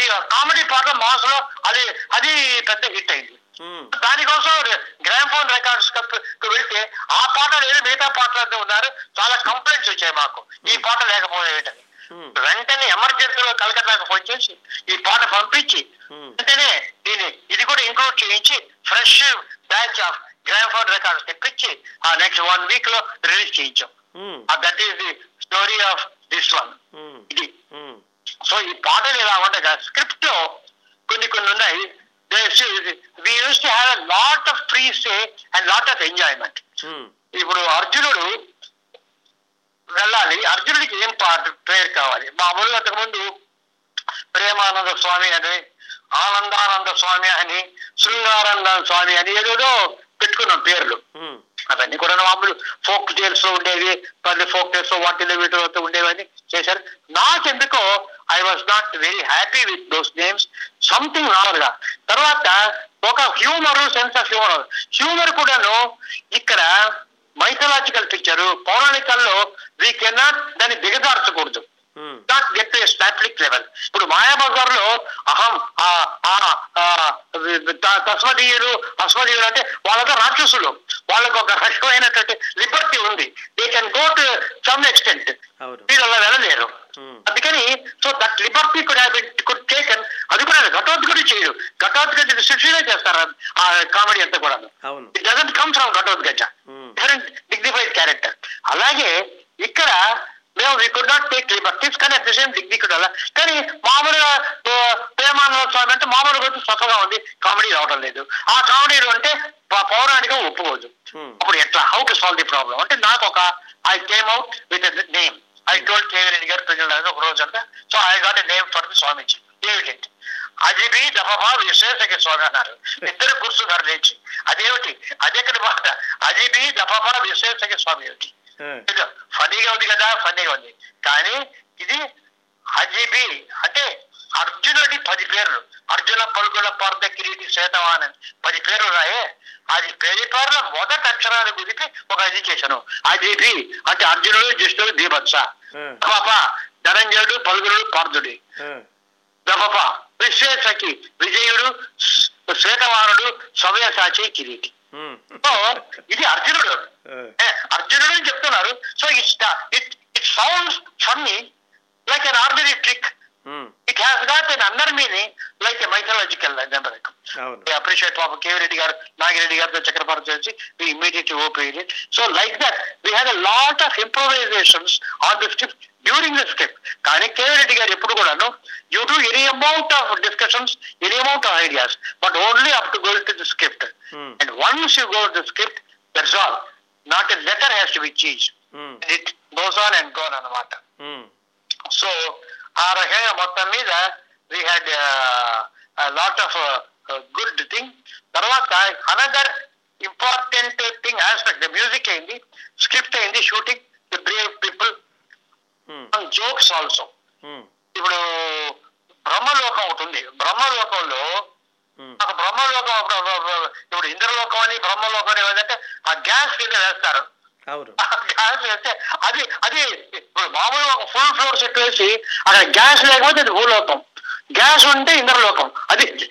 ఈ కామెడీ పాట మాస్లో అది అది పెద్ద హిట్ అయింది. మ్మ్. దానికోసం గ్రామ్ ఫోన్ రికార్డ్స్ వెళ్తే ఆ పాట లేదు మిగతా పాటలు ఉన్నారు చాలా కంప్లైంట్స్ వచ్చాయి మాకు. ఈ పాట లేకపోయేటని మ్మ్. వెంటనే ఎమర్జెన్సీలో కలకత్తాకు ఫోన్ చేసి ఈ పాట పంపించి. వెంటనే దీన్ని ఇది కూడా ఇంక్లూడ్ చేయించి fresh batch of phone records తెప్పించి ఆ నెక్స్ట్ వన్ వీక్లో రిలీజ్ చేయించాం. That is the story of this one. ఇది. సో ఈ పాటలు ఇలా ఉండగా స్క్రిప్ట్లో కొన్ని కొన్ని ఉన్నాయి we use to have lot of free stay and lot of enjoyment. ఇప్పుడు అర్జునుడు వెళ్ళాలి. అర్జునుడికి ఏం పాట పేరు కావాలి? మామూలుగా అంతకుముందు ప్రేమానంద స్వామి అని ఆనందానంద స్వామి అని శృంగానంద స్వామి అని ఏదేదో పెట్టుకున్నాం పేర్లు. అవన్నీ కూడా మామూలు ఫోక్ టేల్స్లో ఉండేవి మళ్ళీ ఫోక్ టేల్స్ వాటిలో వీటిలో ఉండేవని చేశారు. నాకెందుకో I was not very happy with those names something నార్మల్గా. తర్వాత ఒక humour sense of humour humour కూడాను ఇక్కడ మైథలాజికల్ పిక్చర్ పౌరాణికల్లో వీ కెనాట్ దాన్ని. నాట్ గెట్ టు స్టాట్లిక్ లెవెల్ ఇప్పుడు మాయాబజార్లో అహం తస్మదీయులు అస్మదీయులు అంటే వాళ్ళతో రాక్షసులు. వాళ్ళకు ఒక రకమైనటువంటి లిబర్టీ ఉంది. They can go to some extent వీళ్ళు అలా వెళ్ళలేరు. మ్మ్. అందుకని so that liberty could could taken అది కూడా ఘటోద్గడి చేయరు ఘటోద్గడి సృష్టినే చేస్తారు. ఆ కామెడీ అంతా కూడా it doesn't come from Ghatotkacha. Different dignified character అలాగే ఇక్కడ మేము we could not take liberties కానీ అట్ ద సేమ్ డిగ్నిఫైడ్ అలా కానీ మామూలుగా ప్రేమానంద స్వామి అంటే మామూలుగా వచ్చి స్వతగా ఉంది. కామెడీ రావడం లేదు. ఆ కామెడీలో అంటే పౌరాణికం ఒప్పుకోదు Hmm. అప్పుడు ఎట్లా? How to solve the problem అంటే నాకు ఒక I came out with name I told KV Reddy garu ప్రజలు ఒక రోజు అంతా. So I got name for the swamiji. ఏమిటి అజిబి దఫబా విశేషకి స్వామి అన్నారు. ఇద్దరు కూర్చున్నారు లేచి. అదేమిటి? అదెక్కడి మాట. అజిబి దఫబా విశేషకి స్వామి ఏమిటి? ఫనీగా ఉంది కదా ఫనీగా ఉంది. కానీ ఇది అజిబి అంటే అర్జునుడి పది పేర్లు. అర్జున పలుకుల పార్ద కిరీటి శ్వేతవానన్ పది పేర్లు ఉన్నాయే అది పేరు పేర్ల మొదటి అక్షరాలు గురించి ఒక ఇది చేశాను అజిబి అంటే అర్జునుడు జ్యేష్ఠుడు దీపత్స. పాప ధనంజయుడు పలుగురుడు పార్థుడి. దపప విశ్వేశకి విజయుడు శ్వ- శ్వేతవానుడు సవ్యసాచి కిరీటి. సో ఇది అర్జునుడు. అర్జునుడు అని చెప్తున్నారు. So it's it it sounds funny like an ordinary trick. It has got an under meaning like a mythological అవును. అప్రిషియేట్ పాప కేవీ రెడ్డి గారు నాగిరెడ్డి గారితో చక్రపాణి చేసి we immediately open so like that we had a lot of improvisations on the script during the script కానీ కేవీ రెడ్డి గారు ఎప్పుడు కూడాను you do any amount of discussions any amount of ideas but only up to go to the script Hmm. And once you go to script that's all not a letter has to be cheese hmm. It goes on and gone అన్నమాట మ్మ్. So ఆ రకంగా మొత్తం మీద we had lot of good thing తర్వాత another important thing aspect music అయింది script అయింది shooting the brave people hmm. Jokes also hmm. ఇప్పుడు బ్రహ్మలోకం ఒకటి ఉంది. బ్రహ్మలోకంలో. నాకు బ్రహ్మలోకం అప్పుడు- ఇప్పుడు ఇంద్రలోకం అని బ్రహ్మలోకం అని ఏదంటే ఆ గ్యాస్ కింద వేస్తారు. గ్యాస్ వేస్తే అది అది ఇప్పుడు మామూలుగా ఒక ఫుల్ ఫ్లోర్ సెట్ వేసి అక్కడ గ్యాస్ లేకపోతే అది భూలోకం. గ్యాస్ ఉంటే ఇంద్రలోకం. అది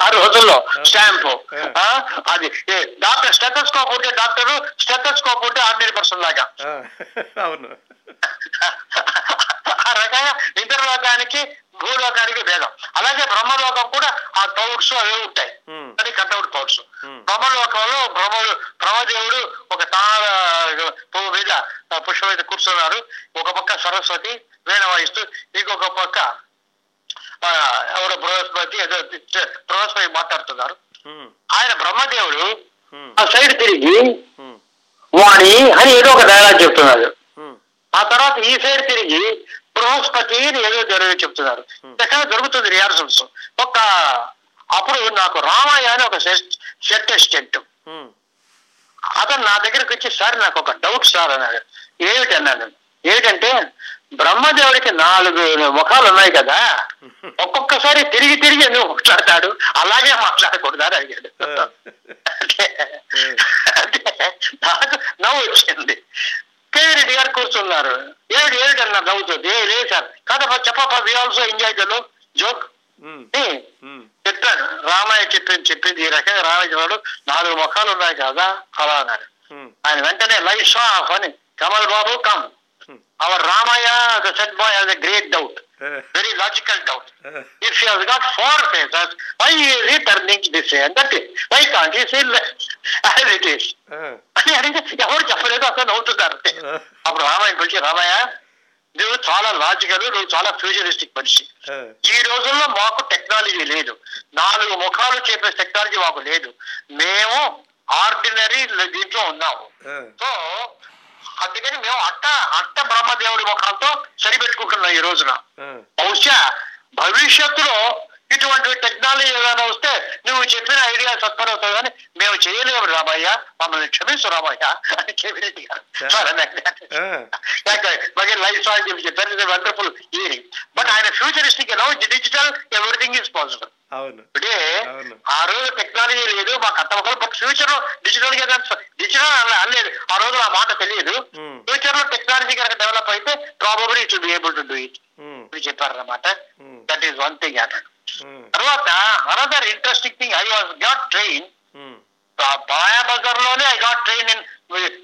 ఆ రోజుల్లో స్టాంపు. అది డాక్టర్ స్టెటోస్కోప్ ఉంటే డాక్టర్ స్టెటోస్కోప్ ఉంటే ఆర్డినరీ పర్సన్ లాగా. అవును. ఆ రకంగా ఇంద్రలోకానికి భూలోకానికి భేదం. అలాగే బ్రహ్మలోకం కూడా ఆ పౌడ్స్ అవి ఉంటాయి. అది కట్అవుట్ Hmm. బ్రహ్మలోకంలో బ్రహ్మ బ్రహ్మదేవుడు ఒక తార పువ్వు మీద పుష్పం మీద కూర్చున్నారు. ఒక పక్క సరస్వతి వీణ వాయిస్తూ ఇంకొక పక్క ఎవరో బృహస్పతి ఏదో బృహస్పతి మాట్లాడుతున్నారు. ఆయన బ్రహ్మదేవుడు. ఆ సైడ్ తిరిగి. వాణి అని ఏదో ఒక డైలాగ్ చెప్తున్నాడు. ఆ తర్వాత ఈ సైడ్ తిరిగి బృహస్పతి అని ఏదో జరిగి చెప్తున్నారు. ఎక్కడ దొరుకుతుంది రిహార్సల్స్ ఒక అప్పుడు నాకు రామయ్య అని ఒక సెట్ అసిస్టెంట్. అతను నా దగ్గరకు వచ్చి సార్ నాకు ఒక డౌట్ సార్ అన్నాడు ఏమిటి అన్నాను ఏమిటంటే బ్రహ్మదేవుడికి నాలుగు ముఖాలు ఉన్నాయి కదా. ఒక్కొక్కసారి తిరిగి తిరిగి ఎందుకు మాట్లాడతాడు? అలాగే మాట్లాడకూడదు అని అడిగాడు. నాకు నవ్వు వచ్చింది. కేవీ రెడ్డి గారు కూర్చున్నారు. ఏమిటి ఏమిటి అన్నారు నవ్వుతుంది ఏ లేదు సార్. కాదప్ప చెప్పప్ప we also enjoy the joke చెప్పాడు. రామయ్య చెప్పింది చెప్పింది ఈ రకంగా రామయ్య చెప్పాడు నాలుగు ముఖాలు ఉన్నాయి కదా అలా అన్నారు. ఆయన వెంటనే లైట్స్ ఆఫ్ అని Kamal Babu come. Our Ramaiah the set boy has a great doubt ah, very logical doubt ah, if he has got four faces, why is he turning this way and that way? Why can't he say less? As it is? అని అడిగితే ఎవరు చెప్పలేదు అసలు నవ్వుతున్నారు ఆ, అప్పుడు రామయ్య పిలిచి రామయ్య నువ్వు చాలా లాజికల్ నువ్వు చాలా ఫ్యూచరిస్టిక్ మనిషి ఈ రోజుల్లో మాకు టెక్నాలజీ లేదు. నాలుగు ముఖాలు చెప్పే టెక్నాలజీ మాకు లేదు. మేము ఆర్డినరీ దీంట్లో ఉన్నాము. సో అందుకని మేము అట్ట అట్ట బ్రహ్మదేవుడి ముఖాలతో సరిపెట్టుకుంటున్నాం ఈ రోజున. బహుశా భవిష్యత్తులో ఇటువంటి టెక్నాలజీ ఏదైనా వస్తే నువ్వు చెప్పిన ఐడియా సత్వరవుతుంది కానీ మేము చేయలేము రామయ్య మమ్మల్ని క్షమించు రామయ్య అని గారు మగే లైఫ్ స్టైల్ చెప్పి చెప్పారు వండర్ఫుల్ ఇయరింగ్ బట్ ఆయన futuristic no digital everything is possible ఇప్పుడే. ఆ రోజు టెక్నాలజీ లేదు మాకు అంత ఒకరు బట్ ఫ్యూచర్లో డిజిటల్గా డిజిటల్ అనలేదు ఆ రోజు ఆ మాట తెలియదు. Hmm. ఫ్యూచర్లో టెక్నాలజీ కనుక డెవలప్ అయితే probably it be able to do it um, చెప్పారు అన్నమాట Hmm. That is one thing అన్నాడు ఉమ్, తర్వాత another interesting thing I was got train um, బాయా బజార్లోనే I got train in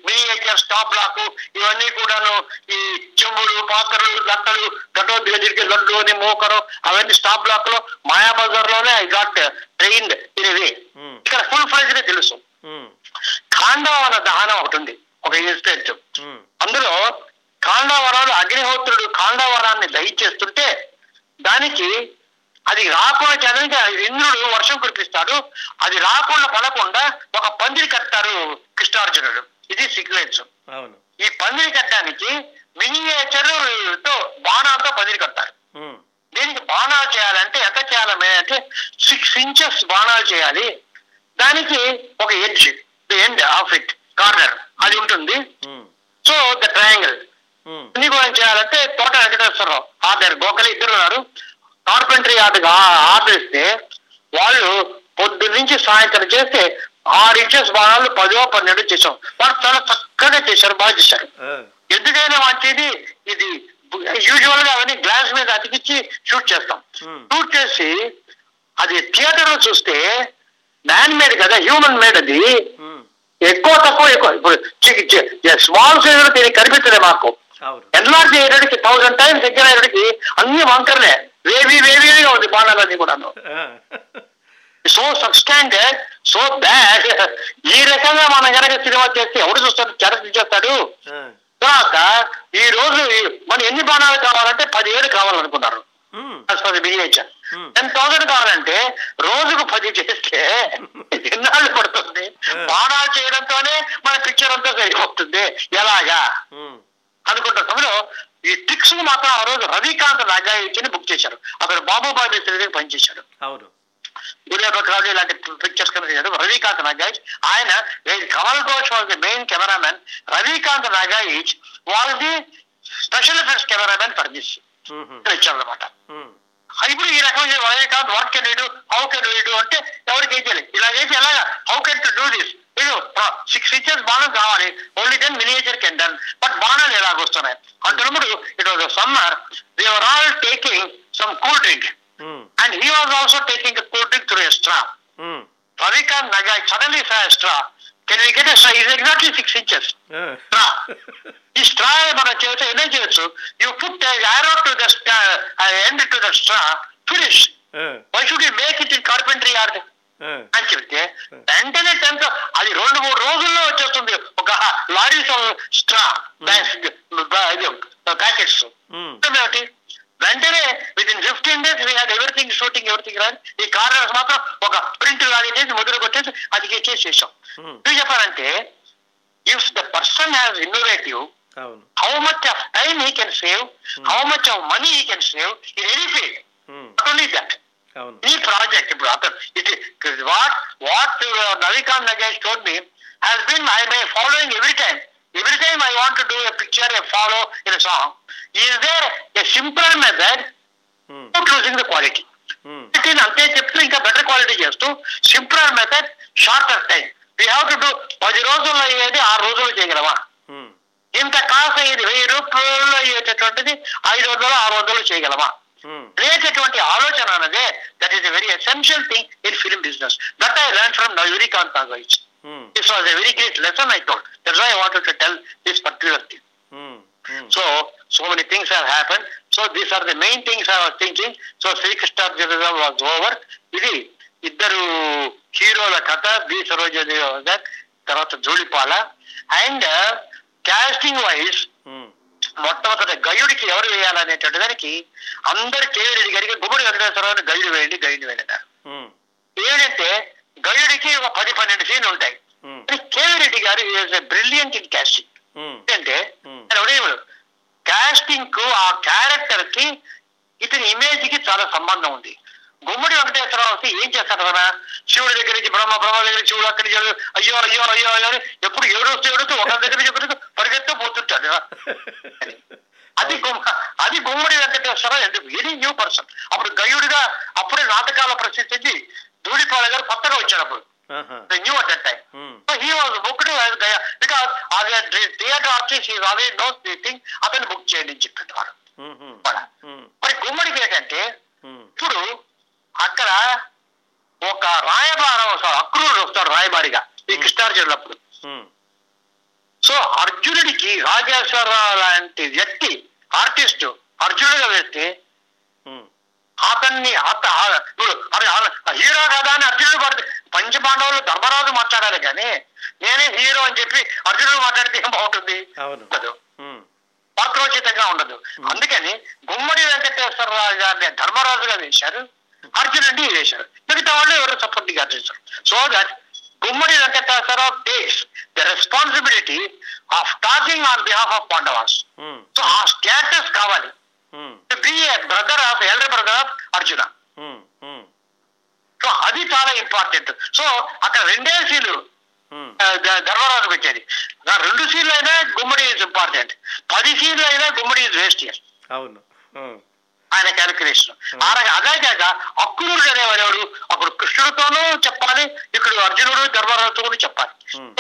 miniature stop block ఇవన్నీ కూడాను ఈ చెంబులు పాత్రలు గంటలు ఘటోద్గజరికి లడ్డు అని మూకరు అవన్నీ స్టాప్ బ్లాక్లో మాయా బజార్లోనే ఐ గాట్ ట్రైన్డ్ ఇవి ఉమ్, ఇక్కడ ఫుల్ ఫ్లెజ్ తెలుసు. ఉమ్, ఖాండవన దహనం ఒకటి ఉంది ఒక ఇన్సిడెంట్. ఉమ్, అందులో కాండావరాలు అగ్నిహోత్రుడు కాండావరాన్ని దహించేస్తుంటే దానికి అది రాకుండా చేయడానికి ఇంద్రుడు వర్షం కురిపిస్తాడు. అది రాకుండా పడకుండా ఒక పందిరి కట్టారు కృష్ణార్జునుడు. ఇది సీక్వెన్స్ అవును. ఈ పందిరి కట్టడానికి మినియేచర్తో బాణాలతో పందిరి కట్టారు దీనికి బాణాలు చేయాలంటే ఎంత చేయాలి అంటే సిక్స్ ఇంచెస్ బాణాలు చేయాలి. దానికి ఒక edge end of it corner అది ఉంటుంది. సో ద ట్రయాంగిల్ ఎందుకు ఏం చేయాలంటే తోట వెంకటేశ్వరరావు ఆర్డర్ గోకలి ఇద్దరు ఉన్నారు. కార్పెంటరీ ఆర్డర్ ఇస్తే వాళ్ళు పొద్దు నుంచి సాయంత్రం చేస్తే ఆరు ఇంచెస్ బాణాలు పదో పన్నెండు చేసాం వాళ్ళు చాలా చక్కగా చేశారు బాగా చేశారు. ఎందుకైనా మంచిది ఇది యూజువల్గా అవన్నీ గ్లాస్ మీద అతికిచ్చి షూట్ చేస్తాం. Hmm. షూట్ చేసి అది థియేటర్లో చూస్తే మ్యాన్ మేడ్ కదా హ్యూమన్ మేడ్ అది. ఉమ్, ఎక్కువ తక్కువ ఎక్కువ. ఇప్పుడు స్మాల్ సైజ్ దీనికి కనిపించలే మాకు. ఎన్లార్జ్ చేయడానికి థౌసండ్ టైమ్స్ దగ్గర అయ్యేటికి అన్ని వంకర్లే. వేవి వేవిగా ఉంది బాణాలన్నీ కూడాను. ఆ, సో సబ్స్టాండర్డ్ సో బ్యాడ్ ఈ రకంగా మనం కనుక సినిమా చేస్తే ఎవడు చూస్తాడు? చేస్తాడు తర్వాత ఈ రోజు మన ఎన్ని బాణాలు కావాలంటే పదిహేడు కావాలనుకున్నారు. Hmm. టెన్ థౌసండ్ కావాలంటే రోజుకు పది చేస్తే ఎన్నాళ్ళు పడుతుంది. బాణాలు చేయడంతోనే మన పిక్చర్ అంతా సరిపోతుంది. ఎలాగా? ఉమ్, అనుకుంటున్న సమయంలో ఈ ట్రిక్స్ మాత్రం ఆ రోజు రవికాంత్ నాగాయిని బుక్ చేశారు. అతను బాబుబాయి మిస్త్రి దగ్గర పనిచేశాడు అవును. సూర్యప్రకాశ్ ఇలాంటి పిక్చర్స్ కనుక చేశాడు. రవికాంత్ నాగాయిచ్ ఆయన Kamal Ghosh was the main cameraman Ravikant Nagaich was the special effects cameraman for this ఇచ్చాడు అనమాట ఇప్పుడు ఈ రకమైన రజనీకాంత్ వాట్ కెన్ వీడు హౌ కెన్ వీడు అంటే ఎవరికి ఏం చేయాలి ఇలా చేసి ఎలాగా how can to do this ఇది సిక్స్ ఇంచెస్ బాణం కావాలి. Only then miniature can done but బాణాలు ఎలాగొస్తున్నాయి అంటున్నప్పుడు it was summer they were all taking some cool drink and he was also taking cool drink through a straw um, Ravikanth Naga suddenly saw straw can we get straw is exactly six inches straw ఈ straw మనం చేస్తే ఎన్నో చేయొచ్చు you put arrow to the end to the straw finish why should you make it in carpentry art ఆ, అని చెప్తే వెంటనే tenth అది రెండు మూడు రోజుల్లో వచ్చేస్తుంది. ఒక లారీ స్ట్రా ప్యాకెట్స్. ఏమిటి? వెంటనే within fifteen days we had everything shooting everything రాని ఈ కార్నర్స్ మాత్రం ఒక ప్రింట్ లాగా చేసి ముద్ర కొట్టేసి అది చేసేసాం ఉమ్, ఎందుకు చెప్పారంటే if the person has innovative how much of time he can save how much of money he can save in any field not only that ఈ ప్రాజెక్ట్ ఇప్పుడు అతను what what Ravikanth Nagesh told me has been my, my following every time. Every time I want to do a picture, a follow in a song. Is there a simpler method um, without losing the quality? Um, క్వాలిటీని అంతే చెప్తూ ఇంకా better quality చేస్తూ simpler method shorter time we have to do పది రోజుల్లో అయ్యేది ఆరు రోజులు చేయగలమా ఉమ్, ఇంత కాస్ట్ అయ్యేది వెయ్యి రూపాయలు అయ్యేటటువంటిది ఐదు వందలు ఆరు వందలు చేయగలమా ఉమ్, అనేటటువంటి ఆలోచన అన్నదే that is a very essential thing in film business that I learn from నయూరికాంత్ Nagaich this was a very great lesson I told that's why I wanted to tell this particular thing so many things have happened. So, these are the main things I was thinking. So, Sri Krishnaర్జునిజం was over. ఇది ఇద్దరు హీరోల కథ B గారు, తర్వాత Dhulipala and casting wise మొట్టమొదటి గయుడికి ఎవరు వేయాలనేటువంటి దానికి అందరు కేవీ గారికి గుమ్మడి వెంకటేశ్వరరావుని గయుడు వేయండి గయుడు వేయండి అన్నారు ఉమ్, ఏంటంటే గయుడికి ఒక పది పన్నెండు సీన్లు ఉంటాయి. ఉమ్, KV Reddy garu brilliant in casting ఉమ్, ఏంటంటే ఉదయం కాస్టింగ్కు ఆ క్యారెక్టర్కి ఇతని ఇమేజ్కి చాలా సంబంధం ఉంది. గుమ్మడి వెంకటేశ్వరరావు వస్తే ఏం చేస్తాడు కదా? శివుడి దగ్గర నుంచి బ్రహ్మ బ్రహ్మ దగ్గర నుంచి శివుడు అక్కడి నుంచి అయ్యో అయ్యో అయ్యో అయ్యో అని ఎప్పుడు ఏడుస్తూ ఏడుస్తూ ఒక దగ్గర నుంచి ఒకరికి పరిగెత్తూ పోతుంటాడు అది గుమ్మ అది గుమ్మడి వెంకటేశ్వరరావు ఎందుకు వెరీ న్యూ పర్సన్ అప్పుడు గయుడిగా అప్పుడే నాటకాల ప్రసిద్ధికి దూడిపాల గారు కొత్తగా వచ్చాడు అప్పుడు. New at that time artist he always knows this thing అతను బుక్ చేయండి అని ఉమ్, ఉమ్, వాడు. ఉమ్, మరి గుమ్మడికి ఏంటంటే ఇప్పుడు అక్కడ ఒక రాయబారం అక్రూరుడు వస్తాడు రాయబారిగా ఈ కృష్ణార్జునులప్పుడు సో అర్జునుడికి రాజేశ్వరరావు లాంటి వ్యక్తి ఆర్టిస్ట్ అర్జునుడిగా వేస్తే ఉమ్, అతన్ని అత హీరో కదా అని అర్జునుడు పడితే పంచపాండవులు ధర్మరాజు మాట్లాడాలి కానీ నేనే హీరో అని చెప్పి అర్జునుడు మాట్లాడితే ఏం బాగుంటుంది? ఉండదు. పాత్రోచితంగా ఉండదు. అందుకని గుమ్మడి వెంకటేశ్వరరావు గారిని ధర్మరాజుగా వేశారు. అర్జునుడిని వేశారు మిగతా వాళ్ళు ఎవరు సపోర్ట్గా చేశారు so that Gummadi Venkateswararao takes the responsibility of talking on behalf of Pandavas so ఆ స్టేటస్ కావాలి. Be brother of elder brother of Arjuna so అది చాలా ఇంపార్టెంట్ సో అక్కడ రెండే ధ- ధర్మరాజు పెట్టేది. ఆ రెండు సీన్లు అయినా గుమ్మడి ఇస్ ఇంపార్టెంట్ పది సీన్లు అయినా గుమ్మడి ఇస్ వేస్ట్ ఇయర్ అవును. ఉమ్, ఆయన క్యాలిక్యులేషన్ అదే కాక అక్రూరుడు అనేవాడు అప్పుడు కృష్ణుడితోనూ చెప్పాలి ఇక్కడ అర్జునుడు ధర్మరాజుతో కూడా చెప్పాలి. Hmm.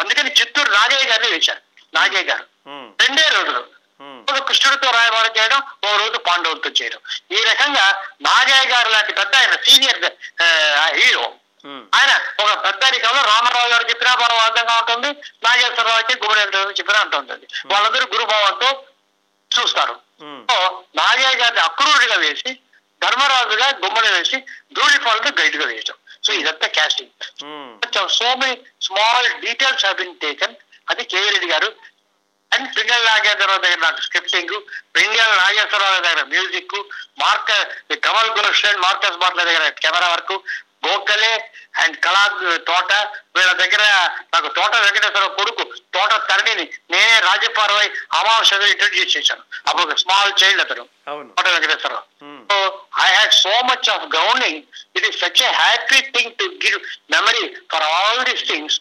అందుకని చిత్తూరు నాగయ్య గారిని వేశారు నాగయ్య గారు. ఉమ్, రెండే రోజులు. కృష్ణుడితో రాయబారం చేయడం ఓ రోజు పాండవులతో చేయడం. ఈ రకంగా నాగయ్య గారు లాంటి పెద్ద ఆయన సీనియర్ హీరో. ఆయన ఒక పెద్దరికంలో రామారావు గారు చెప్పినా పరమార్థంగా ఉంటుంది నాగేశ్వరరావుకి గురుడు చెప్పినా ఉంటుంది వాళ్ళందరూ గురుభావంతో చూస్తారు. నాగయ్య గారిని అక్రూరుడిగా వేసి ధర్మరాజుగా గుమ్మడి వేసి ధూళిపాలతో గైడ్గా వేయటం. సో ఇదంతా casting so many small details have been taken అది కేవీ రెడ్డి గారు. అండ్ పింగళ నాగేశ్వరరావు దగ్గర నాకు స్క్రిప్టింగ్ పింగళ నాగేశ్వరరావు దగ్గర మ్యూజిక్ మార్క కమల్ గుల్షన్ మార్కస్ బాట్ల దగ్గర కెమెరా వర్క్ గోఖలే అండ్ కళా తోట వీళ్ళ దగ్గర నాకు తోట వెంకటేశ్వరరావు కొడుకు తోట తరణిని నేనే రాజపార్వై అమావాస్య ఇంట్రడ్యూస్ చేశాను అప్పుడు స్మాల్ చైల్డ్ అతను తోట వెంకటేశ్వరరావు ఉమ్, So I had so much of grounding. It is such a happy thing to give memory for all these things.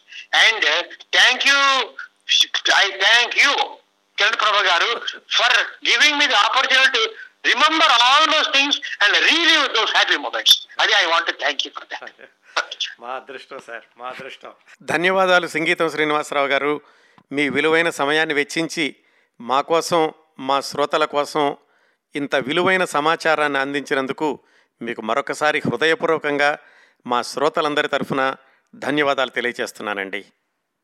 And uh, thank you, I thank you, Kiran Prabha Garu, for giving me all those things and relive those happy moments. Adi, I want to thank you for that. మా అదృష్టం sir మా అదృష్టం ధన్యవాదాలు సంగీతం శ్రీనివాసరావు గారు మీ విలువైన సమయాన్ని వెచ్చించి మా కోసం మా శ్రోతల కోసం ఇంత విలువైన సమాచారాన్ని అందించినందుకు మీకు మరొకసారి హృదయపూర్వకంగా మా శ్రోతలందరి తరఫున ధన్యవాదాలు తెలియజేస్తున్నానండి